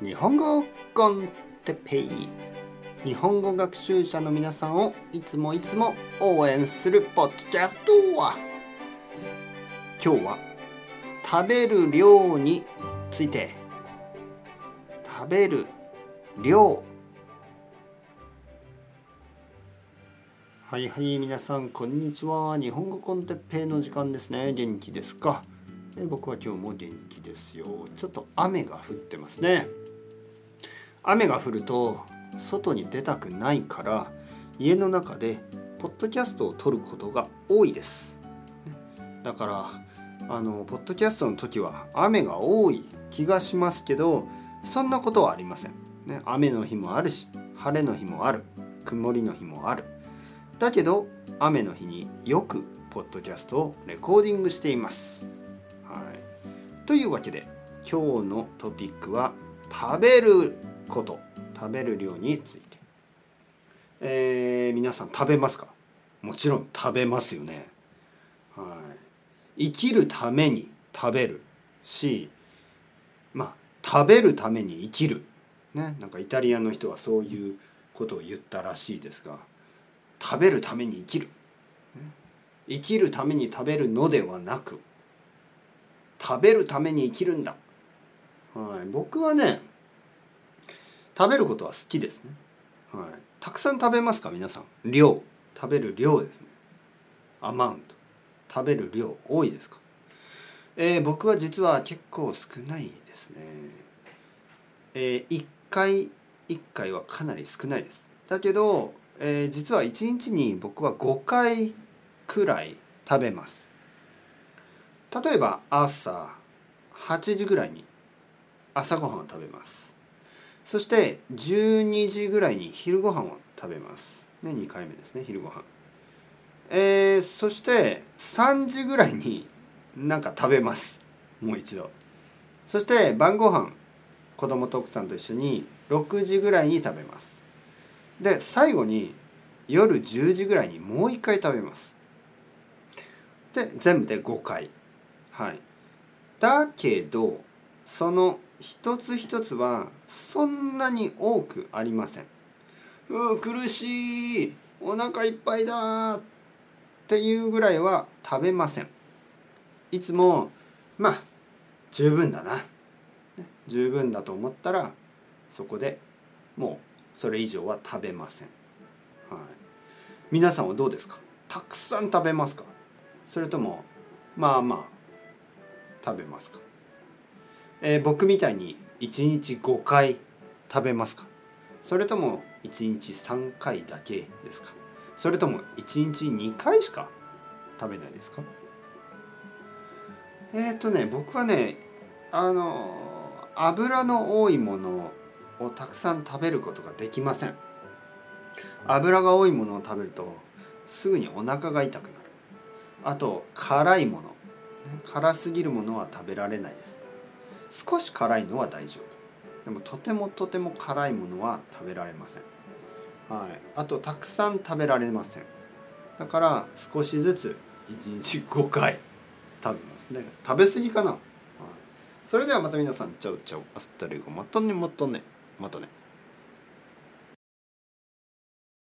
日本語コンテペイ。日本語学習者の皆さんをいつもいつも応援するポッドキャストは。今日は食べる量について。食べる量。はいはい皆さんこんにちは。日本語コンテッペイの時間ですね。元気ですか？え僕は今日も元気ですよ。ちょっと雨が降ってますね。雨が降ると外に出たくないから家の中でポッドキャストを撮ることが多いです。だからあのポッドキャストの時は雨が多い気がしますけどそんなことはありません、ね、雨の日もあるし晴れの日もある。曇りの日もある。だけど雨の日によくポッドキャストをレコーディングしています、というわけで今日のトピックは食べること。食べる量について、えー、皆さん食べますか？もちろん食べますよね、はい、生きるために食べる。しまあ食べるために生きる。ね。なんかイタリアの人はそういうことを言ったらしいですが食べるために生きる。生きるために食べるのではなく食べるために生きるんだ、はい、僕はね食べることは好きですね、はい、たくさん食べますか？皆さん。量。食べる量ですね。アマウント食べる量多いですか？えー、僕は実は結構少ないですね。えー、1回1回はかなり少ないです。だけど、えー、実は1日に僕は5回くらい食べます。例えば朝8時ぐらいに朝ごはんを食べます。そして12時ぐらいに昼ごはんを食べます。ね2回目ですね昼ごはん。えー、そして3時ぐらいになんか食べます。もう一度。そして晩ご飯子供と奥さんと一緒に6時ぐらいに食べます。で最後に夜10時ぐらいにもう一回食べます。で全部で5回。はい。だけどその一つ一つはそんなに多くありません。う苦しい。お腹いっぱいだっていうぐらいは食べません。いつもまあ十分だな、十分だと思ったらそこでもうそれ以上は食べません、はい、皆さんはどうですか？たくさん食べますか？それともまあまあ食べますか、えー、僕みたいに1日5回食べますか？それとも1日3回だけですか？それとも1日2回しか食べないですか？えっ、ー、とね僕はねあの油の多いものをたくさん食べることができません。油が多いものを食べるとすぐにお腹が痛くなる。あと辛いもの。辛すぎるものは食べられないです。少し辛いのは大丈夫。でもとてもとても辛いものは食べられません。はい。あとたくさん食べられません。だから少しずつ1日5回食べますね。食べ過ぎかな、はい、それではまた皆さん。チャウチャウアスタレゴ。またね。またね。またね。